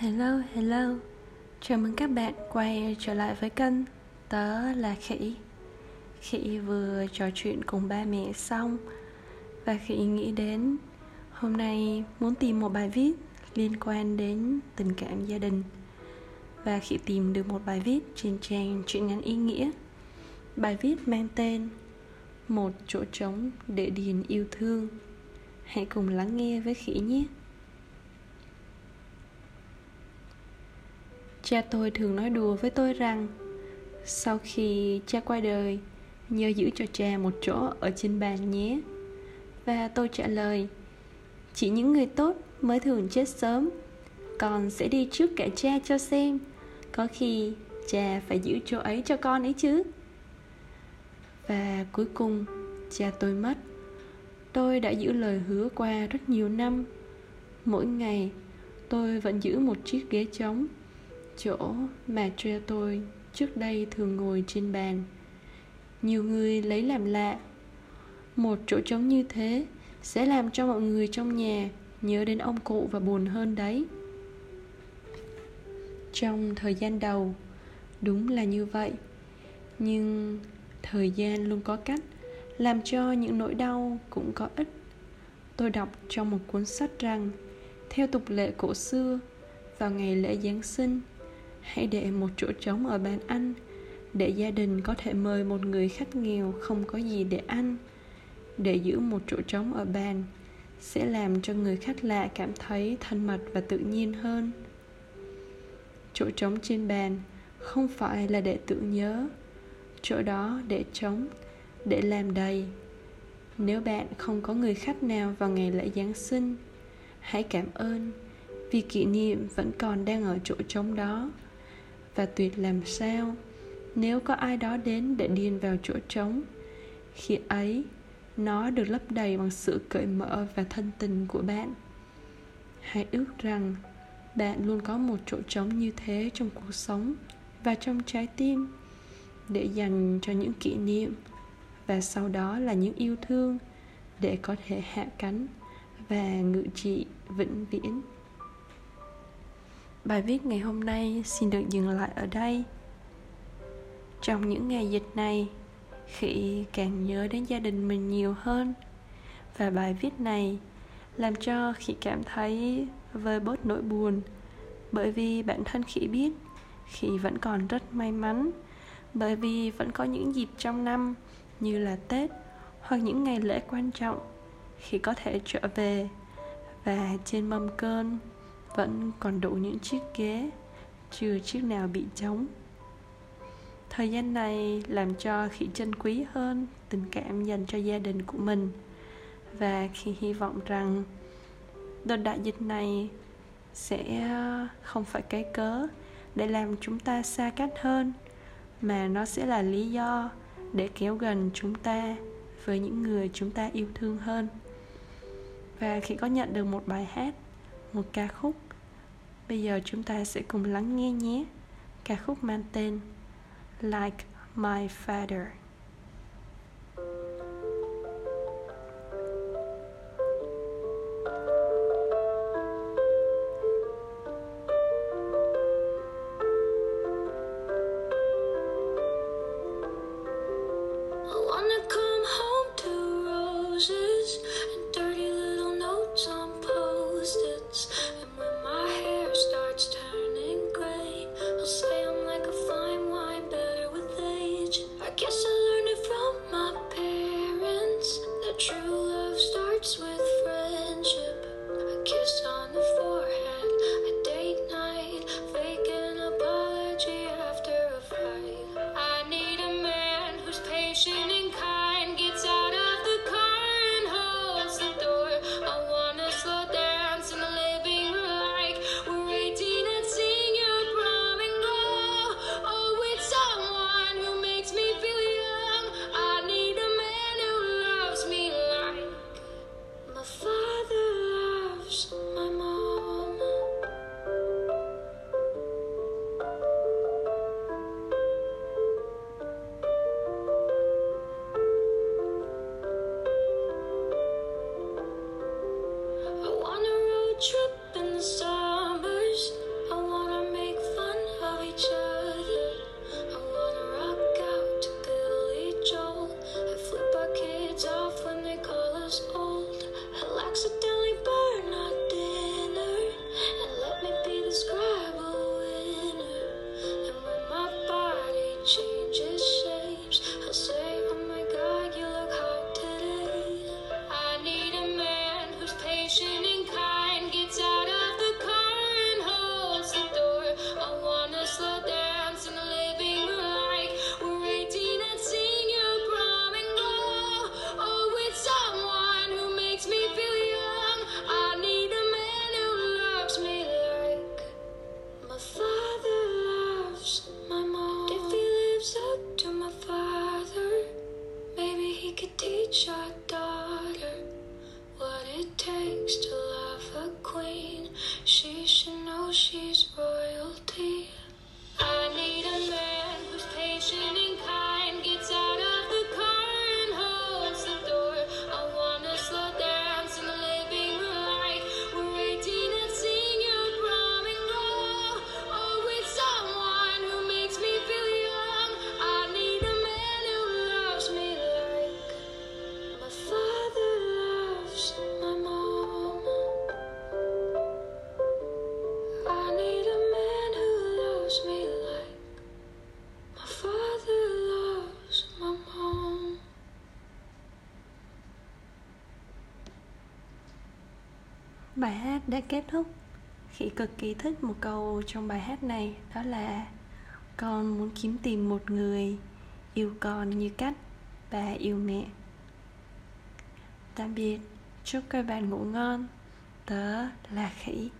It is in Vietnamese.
Hello, hello. Chào mừng các bạn quay trở lại với kênh Tớ là Khỉ. Khỉ vừa trò chuyện cùng ba mẹ xong Và Khỉ nghĩ đến Hôm nay muốn tìm một bài viết liên quan đến tình cảm gia đình. Và Khỉ tìm được một bài viết trên trang truyện ngắn ý nghĩa. Bài viết mang tên Một chỗ trống để điền yêu thương. Hãy cùng lắng nghe với Khỉ nhé. Cha tôi thường nói đùa với tôi rằng, Sau khi cha qua đời, Nhớ giữ cho cha một chỗ ở trên bàn nhé. Và tôi trả lời, Chỉ những người tốt mới thường chết sớm Con sẽ đi trước cả cha cho xem, Có khi cha phải giữ chỗ ấy cho con ấy chứ. Và cuối cùng, cha tôi mất. Tôi đã giữ lời hứa qua rất nhiều năm. Mỗi ngày, tôi vẫn giữ một chiếc ghế trống chỗ mà cha tôi trước đây thường ngồi trên bàn. Nhiều người lấy làm lạ. Một chỗ trống như thế sẽ làm cho mọi người trong nhà nhớ đến ông cụ và buồn hơn đấy. Trong thời gian đầu, đúng là như vậy. Nhưng thời gian luôn có cách làm cho những nỗi đau cũng có ích. Tôi đọc trong một cuốn sách rằng, theo tục lệ cổ xưa, vào ngày lễ giáng sinh hãy để một chỗ trống ở bàn ăn, để gia đình có thể mời một người khách nghèo không có gì để ăn. Để giữ một chỗ trống ở bàn sẽ làm cho người khách lạ cảm thấy thân mật và tự nhiên hơn. Chỗ trống trên bàn không phải là để tưởng nhớ. Chỗ đó để trống, để làm đầy. Nếu bạn không có người khách nào vào ngày lễ giáng sinh, hãy cảm ơn vì kỷ niệm vẫn còn đang ở chỗ trống đó và tuyệt làm sao, nếu có ai đó đến để điền vào chỗ trống, khi ấy, nó được lấp đầy bằng sự cởi mở và thân tình của bạn. Hãy ước rằng bạn luôn có một chỗ trống như thế trong cuộc sống và trong trái tim để dành cho những kỷ niệm và sau đó là những yêu thương để có thể hạ cánh và ngự trị vĩnh viễn. Bài viết ngày hôm nay xin được dừng lại ở đây. Trong những ngày dịch này khi càng nhớ đến gia đình mình nhiều hơn. Và bài viết này làm cho khi cảm thấy vơi bớt nỗi buồn. Bởi vì bản thân khi biết khi vẫn còn rất may mắn. Bởi vì vẫn có những dịp trong năm Như là Tết Hoặc những ngày lễ quan trọng khi có thể trở về. Và trên mâm cơn vẫn còn đủ những chiếc ghế chưa chiếc nào bị trống. Thời gian này làm cho khỉ trân quý hơn tình cảm dành cho gia đình của mình. Và khi hy vọng rằng đợt đại dịch này sẽ ờ, không phải cái cớ để làm chúng ta xa cách hơn, mà nó sẽ là lý do để kéo gần chúng ta với những người chúng ta yêu thương hơn. Và khi có nhận được một bài hát một ca khúc. Bây giờ chúng ta sẽ cùng lắng nghe nhé. Ca khúc mang tên like my father. words to love a queen. She should know she bài hát đã kết thúc. Khỉ cực kỳ thích một câu trong bài hát này, Đó là, Con muốn kiếm tìm một người, Yêu con như cách Bà yêu mẹ. Tạm biệt, Chúc các bạn ngủ ngon. Tớ là Khỉ.